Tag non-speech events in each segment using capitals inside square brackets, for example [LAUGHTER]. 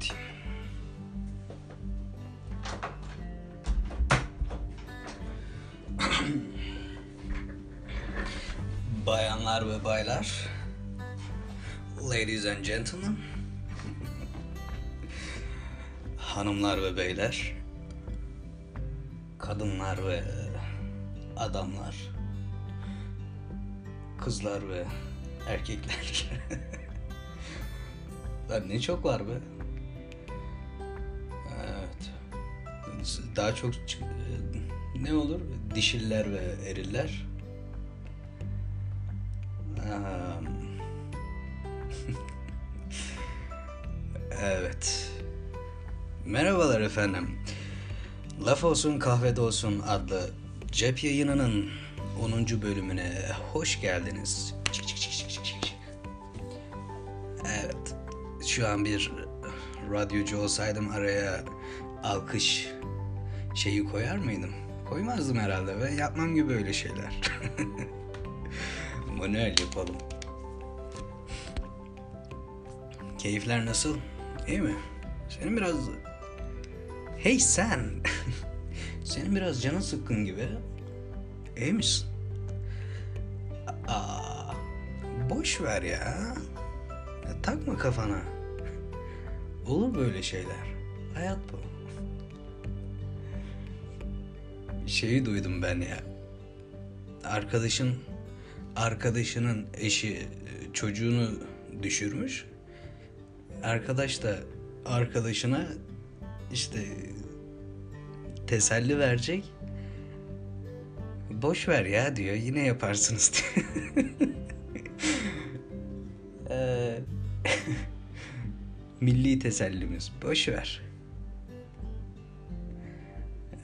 kapatayım. [CLEARS THROAT] Bayanlar ve baylar, ladies and gentlemen, hanımlar ve beyler, kadınlar ve adamlar, kızlar ve erkekler. [LAUGHS] Lan ne çok var be. Daha çok çık- ne olur? Dişiller ve eriller. [LAUGHS] Evet. Merhabalar efendim. Laf olsun kahvede olsun adlı cep yayınının 10. bölümüne hoş geldiniz. Evet. Şu an bir radyocu olsaydım araya alkış şeyi koyar mıydım? Koymazdım herhalde ve yapmam gibi öyle şeyler. [LAUGHS] Manuel yapalım. Keyifler nasıl? İyi mi? Senin biraz... Hey sen! [LAUGHS] Senin biraz canın sıkkın gibi. İyi misin? Aa, boş ver ya. ya. Takma kafana. Olur böyle şeyler. Hayat bu. Şeyi duydum ben ya. Arkadaşın arkadaşının eşi e, çocuğunu düşürmüş. Arkadaş da arkadaşına işte teselli verecek. Boş ver ya diyor. Yine yaparsınız diyor. [LAUGHS] [LAUGHS] Milli tesellimiz. Boş ver.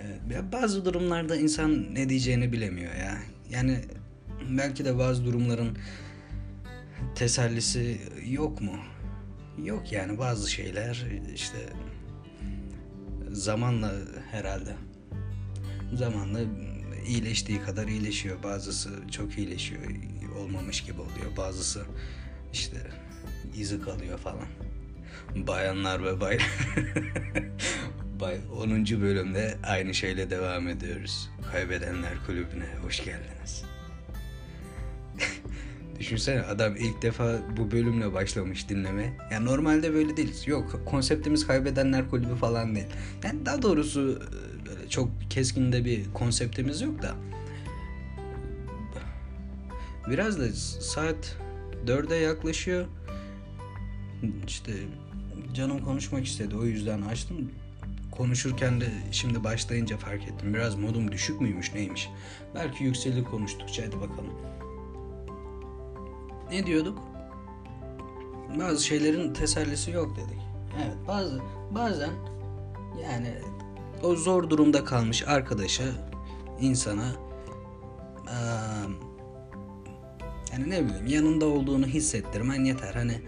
Evet, ya bazı durumlarda insan ne diyeceğini bilemiyor ya. Yani belki de bazı durumların tesellisi yok mu? Yok yani bazı şeyler işte zamanla herhalde zamanla iyileştiği kadar iyileşiyor. Bazısı çok iyileşiyor, olmamış gibi oluyor. Bazısı işte izi kalıyor falan. Bayanlar ve Bay [LAUGHS] 10. bölümde aynı şeyle devam ediyoruz. Kaybedenler kulübüne hoş geldiniz. [LAUGHS] Düşünsene adam ilk defa bu bölümle başlamış dinleme. Yani normalde böyle değiliz. Yok konseptimiz kaybedenler kulübü falan değil. Yani daha doğrusu böyle çok keskin de bir konseptimiz yok da. Biraz da saat 4'e yaklaşıyor. İşte canım konuşmak istedi o yüzden açtım. Konuşurken de şimdi başlayınca fark ettim. Biraz modum düşük müymüş neymiş. Belki yükselir konuştukça hadi bakalım. Ne diyorduk? Bazı şeylerin tesellisi yok dedik. Evet bazı bazen yani o zor durumda kalmış arkadaşa insana eee, yani ne bileyim yanında olduğunu hissettirmen yeter. Hani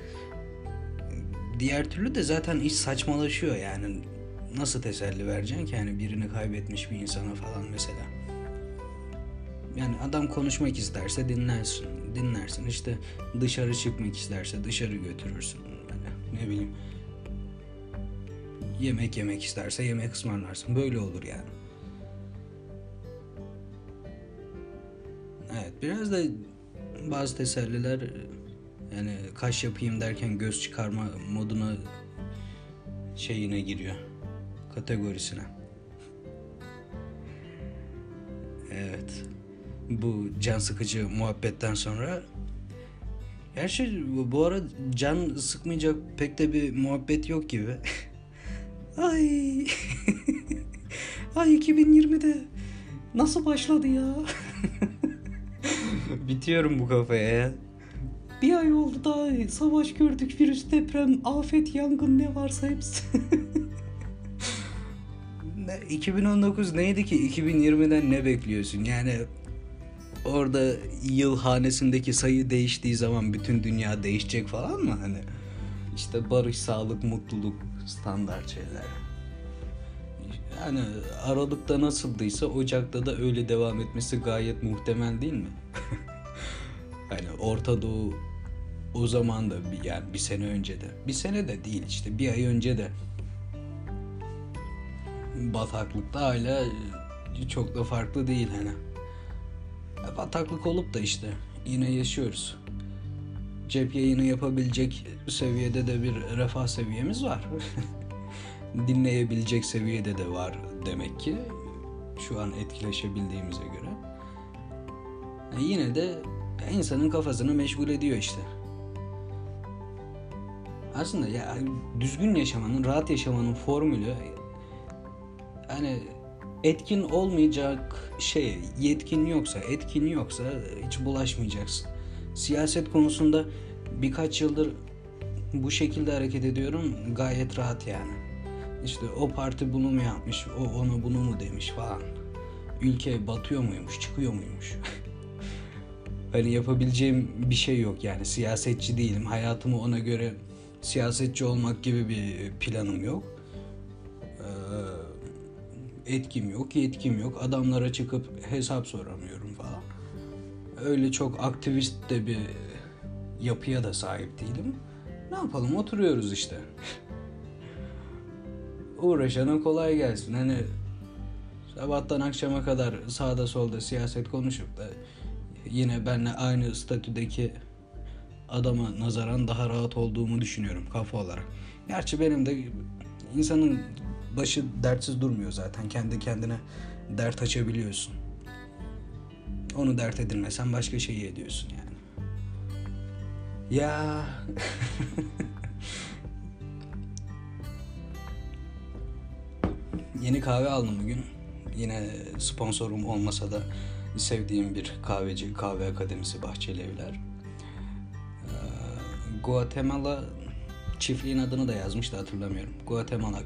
diğer türlü de zaten iş saçmalaşıyor yani. Nasıl teselli vereceksin ki yani birini kaybetmiş bir insana falan mesela. Yani adam konuşmak isterse dinlersin. Dinlersin. İşte dışarı çıkmak isterse dışarı götürürsün. Yani ne bileyim. Yemek yemek isterse yemek ısmarlarsın. Böyle olur yani. Evet biraz da bazı teselliler yani kaş yapayım derken göz çıkarma moduna şeyine giriyor. Kategorisine. Evet. Bu can sıkıcı muhabbetten sonra Gerçi bu- bu ara can sıkmayacak pek de bir muhabbet yok gibi. [LAUGHS] Ay. [LAUGHS] Ay 2020'de nasıl başladı ya? [LAUGHS] Bitiyorum bu kafaya ya. Bir ay oldu daha savaş gördük, virüs, deprem, afet, yangın ne varsa hepsi. Ne- 2019 neydi ki 2020'den ne bekliyorsun? Yani orada yıl hanesindeki sayı değiştiği zaman bütün dünya değişecek falan mı hani? İşte barış, sağlık, mutluluk standart şeyler. Yani Aralık'ta nasıldıysa Ocak'ta da öyle devam etmesi gayet muhtemel değil mi? [LAUGHS] hani Orta Doğu o zaman da yani bir sene önce de bir sene de değil işte bir ay önce de bataklıkta hala çok da farklı değil hani. Bataklık olup da işte yine yaşıyoruz. Cep yayını yapabilecek seviyede de bir refah seviyemiz var. [LAUGHS] Dinleyebilecek seviyede de var demek ki. Şu an etkileşebildiğimize göre. yine de insanın kafasını meşgul ediyor işte. Aslında ya düzgün yaşamanın, rahat yaşamanın formülü hani etkin olmayacak şey, yetkin yoksa, etkin yoksa hiç bulaşmayacaksın. Siyaset konusunda birkaç yıldır bu şekilde hareket ediyorum. Gayet rahat yani. İşte o parti bunu mu yapmış, o onu bunu mu demiş falan. Ülke batıyor muymuş, çıkıyor muymuş? [LAUGHS] hani yapabileceğim bir şey yok yani. Siyasetçi değilim. Hayatımı ona göre siyasetçi olmak gibi bir planım yok. Etkim yok, yetkim yok. Adamlara çıkıp hesap soramıyorum falan. Öyle çok aktivist de bir yapıya da sahip değilim. Ne yapalım oturuyoruz işte. [LAUGHS] Uğraşana kolay gelsin. Hani sabahtan akşama kadar sağda solda siyaset konuşup da yine benle aynı statüdeki adama nazaran daha rahat olduğumu düşünüyorum kafa olarak. Gerçi benim de insanın başı dertsiz durmuyor zaten. Kendi kendine dert açabiliyorsun. Onu dert edilmesen başka şeyi ediyorsun yani. Ya [LAUGHS] Yeni kahve aldım bugün. Yine sponsorum olmasa da sevdiğim bir kahveci, kahve akademisi Bahçeli Evler. Guatemala çiftliğin adını da yazmış da hatırlamıyorum. Guatemala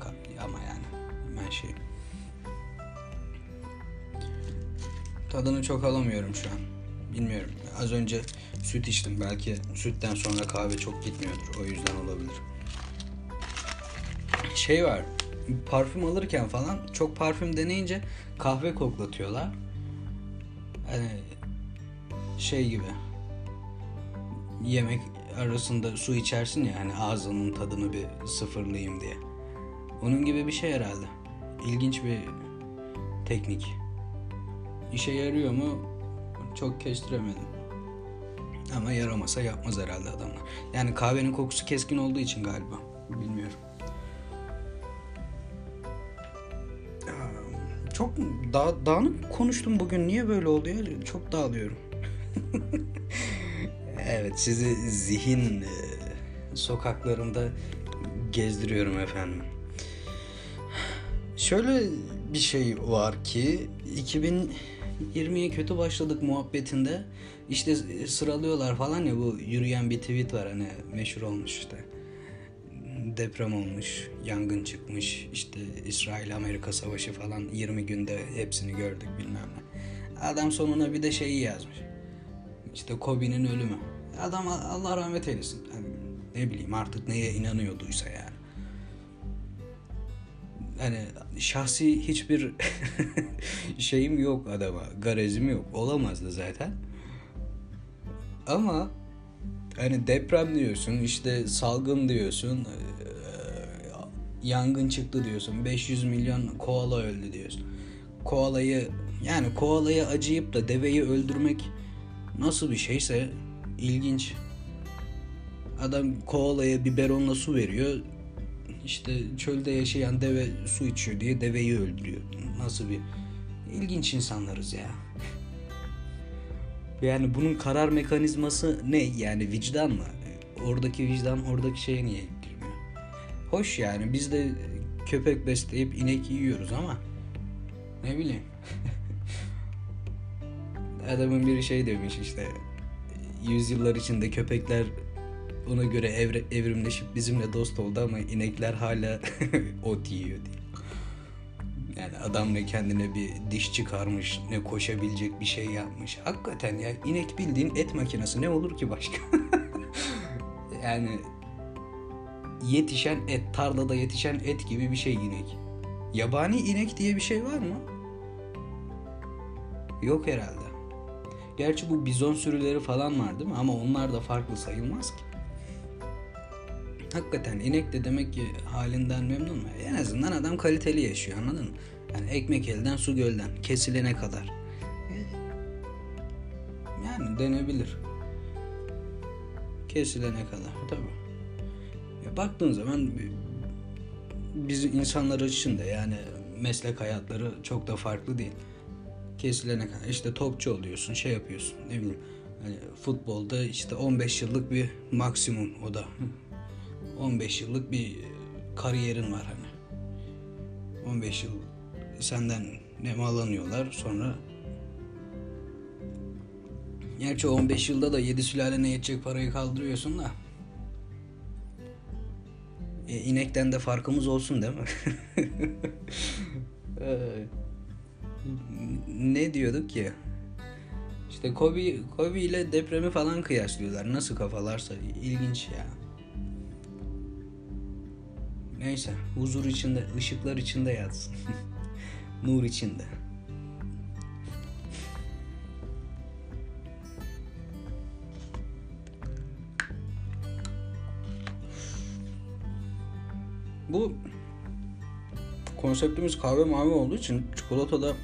ama yani ben şey. Tadını çok alamıyorum şu an. Bilmiyorum. Az önce süt içtim. Belki sütten sonra kahve çok gitmiyordur. O yüzden olabilir. Şey var. Parfüm alırken falan çok parfüm deneyince kahve koklatıyorlar. Hani şey gibi. Yemek arasında su içersin ya hani ağzının tadını bir sıfırlayayım diye. Onun gibi bir şey herhalde. İlginç bir teknik. İşe yarıyor mu? Çok kestiremedim. Ama yaramasa yapmaz herhalde adamlar. Yani kahvenin kokusu keskin olduğu için galiba. Bilmiyorum. Çok da dağınık konuştum bugün. Niye böyle oldu ya? Çok dağılıyorum. [LAUGHS] Evet sizi zihin e, sokaklarında gezdiriyorum efendim. Şöyle bir şey var ki 2020'ye kötü başladık muhabbetinde işte sıralıyorlar falan ya bu yürüyen bir tweet var hani meşhur olmuş işte deprem olmuş, yangın çıkmış, işte İsrail-Amerika savaşı falan 20 günde hepsini gördük bilmem ne. Adam sonuna bir de şeyi yazmış. İşte Kobe'nin ölümü. Adam Allah rahmet eylesin. Yani ne bileyim artık neye inanıyorduysa yani. Hani şahsi hiçbir [LAUGHS] şeyim yok adama. Garezim yok. Olamazdı zaten. Ama hani deprem diyorsun, işte salgın diyorsun, yangın çıktı diyorsun, 500 milyon koala öldü diyorsun. Koalayı yani koalayı acıyıp da deveyi öldürmek nasıl bir şeyse ilginç. Adam koalaya biberonla su veriyor. İşte çölde yaşayan deve su içiyor diye deveyi öldürüyor. Nasıl bir ilginç insanlarız ya. [LAUGHS] Yani bunun karar mekanizması ne? Yani vicdan mı? Oradaki vicdan oradaki şeye niye girmiyor? Hoş yani biz de köpek besleyip inek yiyoruz ama ne bileyim. [LAUGHS] Adamın biri şey demiş işte yüzyıllar içinde köpekler ona göre evre, evrimleşip bizimle dost oldu ama inekler hala [LAUGHS] ot yiyor diye. Yani adam ne kendine bir diş çıkarmış ne koşabilecek bir şey yapmış. Hakikaten ya inek bildiğin et makinesi ne olur ki başka? [LAUGHS] yani yetişen et, tarlada yetişen et gibi bir şey inek. Yabani inek diye bir şey var mı? Yok herhalde. Gerçi bu bizon sürüleri falan var değil mi? Ama onlar da farklı sayılmaz ki. Hakikaten inek de demek ki halinden memnun mu? En azından adam kaliteli yaşıyor anladın mı? Yani ekmek elden su gölden kesilene kadar. Yani denebilir. Kesilene kadar tabi. Ya baktığın zaman biz insanlar için de yani meslek hayatları çok da farklı değil. Kesilene kadar işte topçu oluyorsun şey yapıyorsun ne bileyim hani futbolda işte 15 yıllık bir maksimum o da 15 yıllık bir kariyerin var hani 15 yıl senden nemalanıyorlar sonra Gerçi 15 yılda da 7 sülalene yetecek parayı kaldırıyorsun da. E, inekten de farkımız olsun değil mi? [LAUGHS] ne diyorduk ya? İşte Kobe, Kobe ile depremi falan kıyaslıyorlar. Nasıl kafalarsa ilginç ya. Neyse huzur içinde, ışıklar içinde yatsın. Nur içinde. Bu konseptimiz kahve mavi olduğu için çikolata da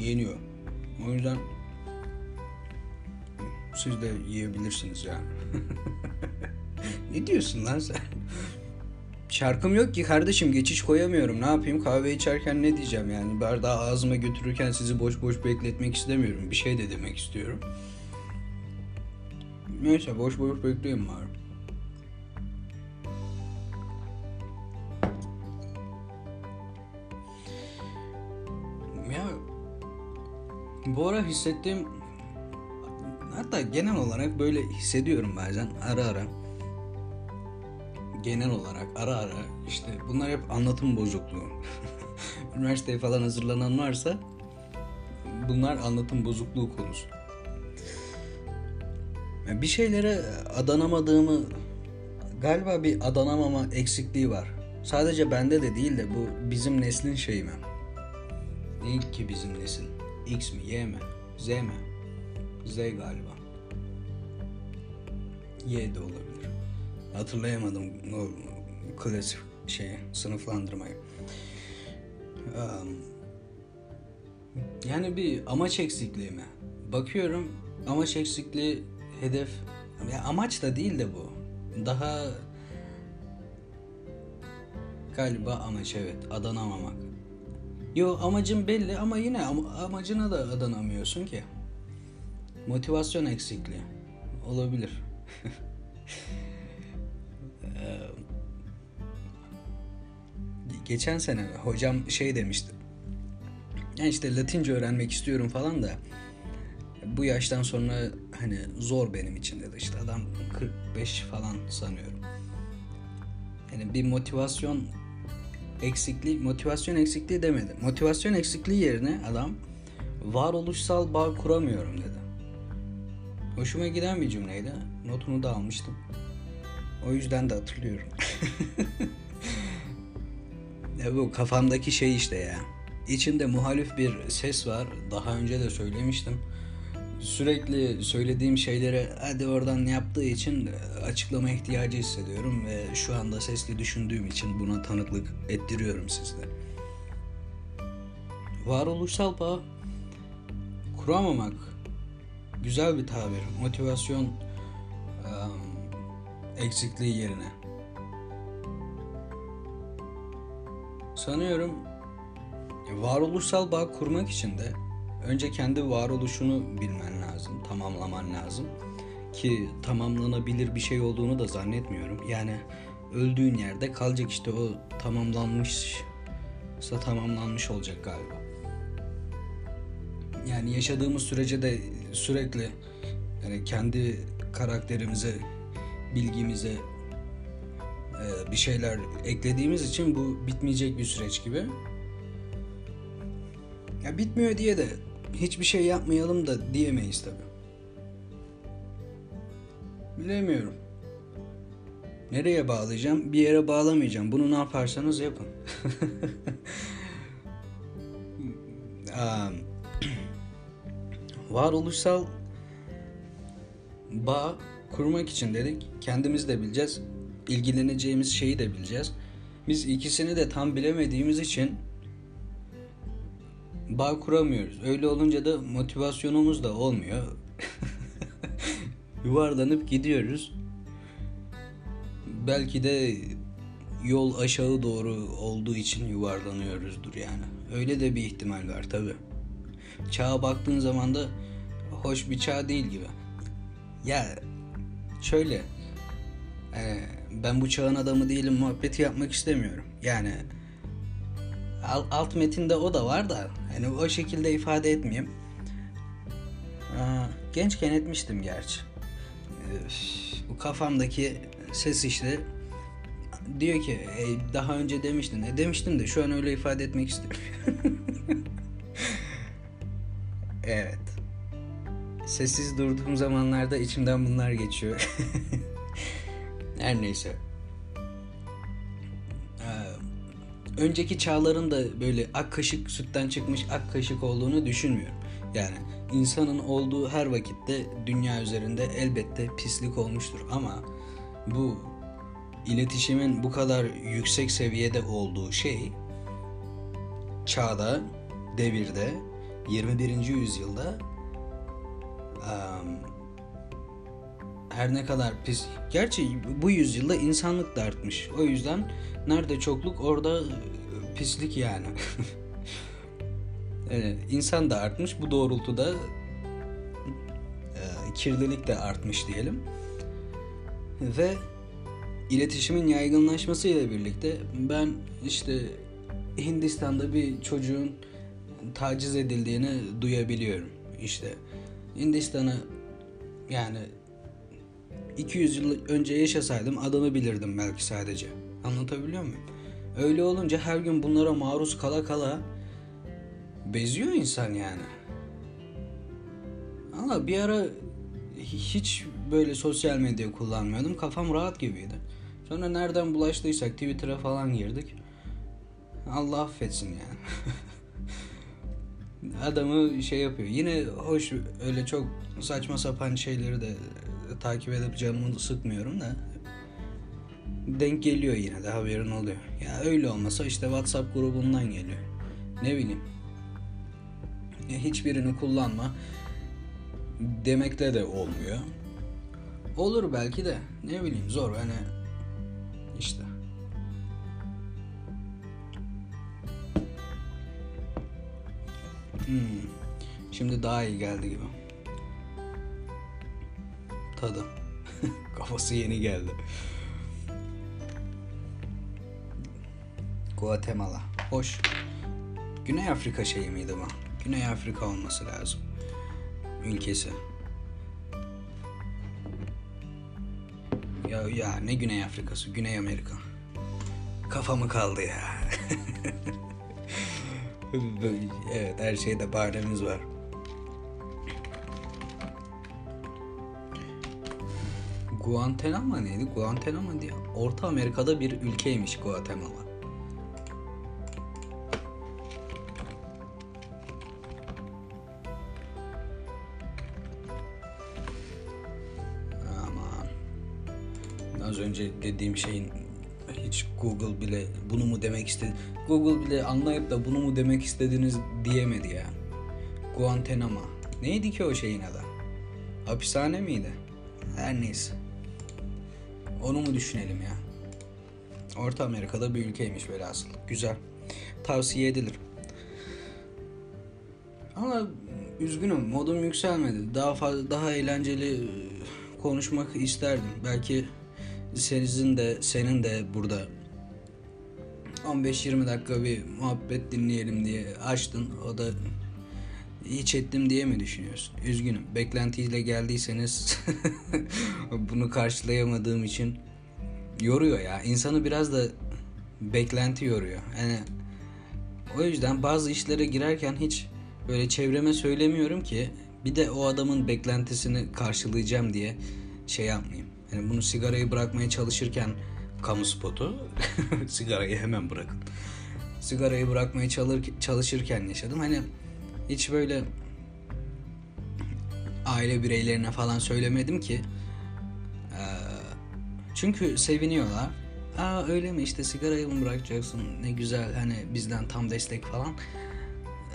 yeniyor. O yüzden siz de yiyebilirsiniz yani. [LAUGHS] ne diyorsun lan sen? Şarkım yok ki kardeşim geçiş koyamıyorum. Ne yapayım kahve içerken ne diyeceğim yani. Bardağı ağzıma götürürken sizi boş boş bekletmek istemiyorum. Bir şey de demek istiyorum. Neyse boş boş bekliyorum bari. Bu ara hissettiğim hatta genel olarak böyle hissediyorum bazen ara ara genel olarak ara ara işte bunlar hep anlatım bozukluğu. [LAUGHS] Üniversiteye falan hazırlanan varsa bunlar anlatım bozukluğu konusu. Bir şeylere adanamadığımı galiba bir adanamama eksikliği var. Sadece bende de değil de bu bizim neslin şeyi mi? Değil ki bizim nesil. X mi Y mi? Z mi? Z galiba. Y de olabilir. Hatırlayamadım o klasik şey sınıflandırmayı. Yani bir amaç eksikliği mi? Bakıyorum amaç eksikliği hedef ya amaç da değil de bu. Daha galiba amaç evet adanamamak. Yo amacın belli ama yine am- amacına da adanamıyorsun ki. Motivasyon eksikliği olabilir. [LAUGHS] geçen sene hocam şey demişti. Yani işte Latince öğrenmek istiyorum falan da bu yaştan sonra hani zor benim için dedi. İşte adam 45 falan sanıyorum. Yani bir motivasyon eksikliği, motivasyon eksikliği demedi. Motivasyon eksikliği yerine adam varoluşsal bağ kuramıyorum dedi. Hoşuma giden bir cümleydi. Notunu da almıştım. O yüzden de hatırlıyorum. [LAUGHS] ya bu kafamdaki şey işte ya. İçimde muhalif bir ses var. Daha önce de söylemiştim. Sürekli söylediğim şeylere hadi oradan yaptığı için açıklama ihtiyacı hissediyorum ve şu anda sesli düşündüğüm için buna tanıklık ettiriyorum sizde. Varoluşsal bağ kuramamak güzel bir tabir. Motivasyon eksikliği yerine. Sanıyorum varoluşsal bağ kurmak için de önce kendi varoluşunu bilmen lazım, tamamlaman lazım. Ki tamamlanabilir bir şey olduğunu da zannetmiyorum. Yani öldüğün yerde kalacak işte o tamamlanmışsa tamamlanmış olacak galiba. Yani yaşadığımız sürece de sürekli yani kendi karakterimize, bilgimize e, bir şeyler eklediğimiz için bu bitmeyecek bir süreç gibi. Ya bitmiyor diye de hiçbir şey yapmayalım da diyemeyiz tabi. Bilemiyorum. Nereye bağlayacağım? Bir yere bağlamayacağım. Bunu ne yaparsanız yapın. [LAUGHS] um, varoluşsal bağ kurmak için dedik. Kendimiz de bileceğiz. ilgileneceğimiz şeyi de bileceğiz. Biz ikisini de tam bilemediğimiz için bağ kuramıyoruz. Öyle olunca da motivasyonumuz da olmuyor. [LAUGHS] Yuvarlanıp gidiyoruz. Belki de yol aşağı doğru olduğu için yuvarlanıyoruzdur yani. Öyle de bir ihtimal var tabi. Çağa baktığın zaman da hoş bir çağ değil gibi. Ya şöyle e, ben bu çağın adamı değilim muhabbeti yapmak istemiyorum. Yani alt metinde o da var da hani o şekilde ifade etmeyeyim. gençken etmiştim gerçi. bu kafamdaki ses işte diyor ki e, daha önce demiştin. E, demiştim de şu an öyle ifade etmek istemiyorum. [LAUGHS] evet. Sessiz durduğum zamanlarda içimden bunlar geçiyor. [LAUGHS] Her neyse. Önceki çağların da böyle ak kaşık sütten çıkmış ak kaşık olduğunu düşünmüyorum. Yani insanın olduğu her vakitte dünya üzerinde elbette pislik olmuştur ama bu iletişimin bu kadar yüksek seviyede olduğu şey çağda, devirde, 21. yüzyılda um, her ne kadar pis... Gerçi bu yüzyılda insanlık da artmış. O yüzden nerede çokluk orada pislik yani. yani [LAUGHS] insan da artmış. Bu doğrultuda e, kirlilik de artmış diyelim. Ve iletişimin yaygınlaşmasıyla birlikte ben işte Hindistan'da bir çocuğun taciz edildiğini duyabiliyorum. İşte Hindistan'ı yani 200 yıl önce yaşasaydım adını bilirdim belki sadece. Anlatabiliyor muyum? Öyle olunca her gün bunlara maruz kala kala beziyor insan yani. Ama bir ara hiç böyle sosyal medya kullanmıyordum. Kafam rahat gibiydi. Sonra nereden bulaştıysak Twitter'a falan girdik. Allah affetsin yani. [LAUGHS] Adamı şey yapıyor. Yine hoş öyle çok saçma sapan şeyleri de takip edip canımı sıkmıyorum da denk geliyor yine de haberin oluyor. Ya öyle olmasa işte WhatsApp grubundan geliyor. Ne bileyim. Ya hiçbirini kullanma demekle de olmuyor. Olur belki de ne bileyim zor hani işte. Hmm. Şimdi daha iyi geldi gibi. Tadı. [LAUGHS] Kafası yeni geldi. Guatemala. Hoş. Güney Afrika şeyi miydi bu? Güney Afrika olması lazım. Ülkesi. Ya, ya ne Güney Afrikası? Güney Amerika. Kafamı kaldı ya. [LAUGHS] evet her şeyde bahanemiz var. Guantanamo neydi? Guantanamo diye. Orta Amerika'da bir ülkeymiş Guatemala. Aman. Az önce dediğim şeyin hiç Google bile bunu mu demek istedi. Google bile anlayıp da bunu mu demek istediniz diyemedi ya. Guantanamo. Neydi ki o şeyin adı? Hapishane miydi? Her neyse. Onu mu düşünelim ya? Orta Amerika'da bir ülkeymiş velhasıl. Güzel. Tavsiye edilir. Ama üzgünüm modum yükselmedi. Daha fazla daha eğlenceli e, konuşmak isterdim. Belki senin de senin de burada 15-20 dakika bir muhabbet dinleyelim diye açtın. O da hiç ettim diye mi düşünüyorsun? Üzgünüm. Beklentiyle geldiyseniz [LAUGHS] bunu karşılayamadığım için yoruyor ya. İnsanı biraz da beklenti yoruyor. Yani o yüzden bazı işlere girerken hiç böyle çevreme söylemiyorum ki bir de o adamın beklentisini karşılayacağım diye şey yapmayayım. Yani bunu sigarayı bırakmaya çalışırken kamu spotu [LAUGHS] sigarayı hemen bırakın. Sigarayı bırakmaya çalışırken yaşadım. Hani hiç böyle aile bireylerine falan söylemedim ki Çünkü seviniyorlar. Aa öyle mi işte sigarayı mı bırakacaksın ne güzel hani bizden tam destek falan.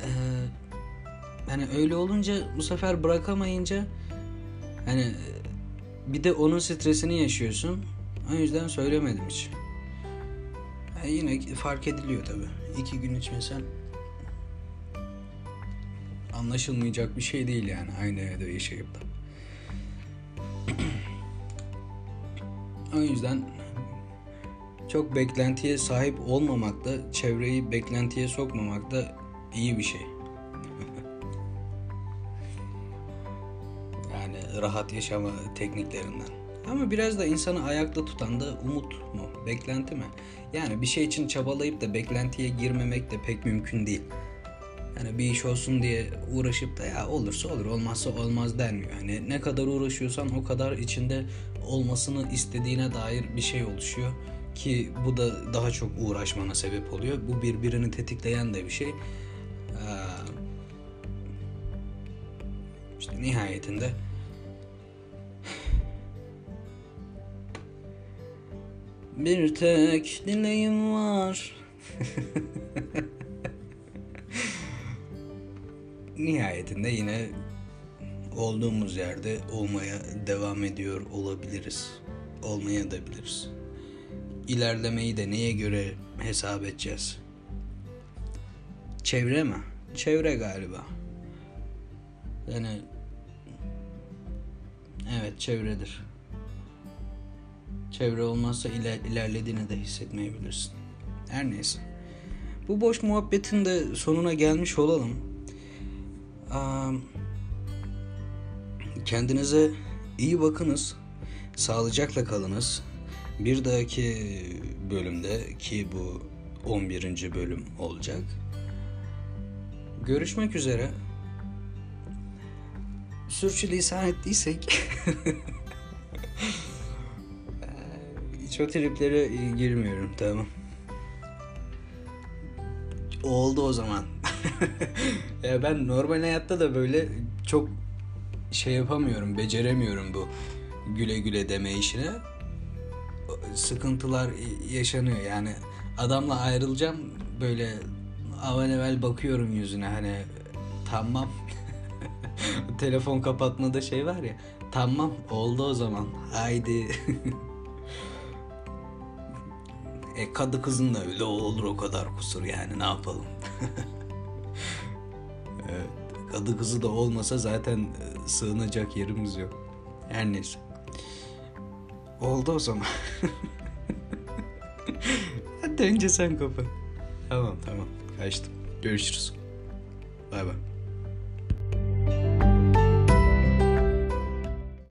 Ee, hani öyle olunca bu sefer bırakamayınca hani bir de onun stresini yaşıyorsun. O yüzden söylemedim hiç. Yani yine fark ediliyor tabi. İki gün içmesen anlaşılmayacak bir şey değil yani aynı evde yaşayıp da. o yüzden çok beklentiye sahip olmamak da çevreyi beklentiye sokmamak da iyi bir şey. yani rahat yaşama tekniklerinden. Ama biraz da insanı ayakta tutan da umut mu, beklenti mi? Yani bir şey için çabalayıp da beklentiye girmemek de pek mümkün değil. Yani bir iş olsun diye uğraşıp da ya olursa olur olmazsa olmaz denmiyor. Yani ne kadar uğraşıyorsan o kadar içinde olmasını istediğine dair bir şey oluşuyor. Ki bu da daha çok uğraşmana sebep oluyor. Bu birbirini tetikleyen de bir şey. İşte nihayetinde [SIGHS] bir tek dileğim var. [LAUGHS] nihayetinde yine olduğumuz yerde olmaya devam ediyor olabiliriz. Olmaya da biliriz. İlerlemeyi de neye göre hesap edeceğiz? Çevre mi? Çevre galiba. Yani evet çevredir. Çevre olmazsa iler, ilerlediğini de hissetmeyebilirsin. Her neyse. Bu boş muhabbetin de sonuna gelmiş olalım. Kendinize iyi bakınız. Sağlıcakla kalınız. Bir dahaki bölümde ki bu 11. bölüm olacak. Görüşmek üzere. Sürçülisan ettiysek [LAUGHS] hiç o triplere girmiyorum tamam. Oldu o zaman. Ya ben normal hayatta da böyle çok şey yapamıyorum, beceremiyorum bu güle güle deme işine. Sıkıntılar yaşanıyor yani. Adamla ayrılacağım böyle avan evvel bakıyorum yüzüne hani tamam. [LAUGHS] Telefon kapatmada şey var ya. Tamam oldu o zaman. Haydi. [LAUGHS] e kadı kızın da öyle olur o kadar kusur yani ne yapalım. [LAUGHS] evet, kadı kızı da olmasa zaten sığınacak yerimiz yok. Her neyse. Oldu o zaman. [LAUGHS] Hadi önce sen kapat. Tamam tamam kaçtım. Görüşürüz. Bay bay.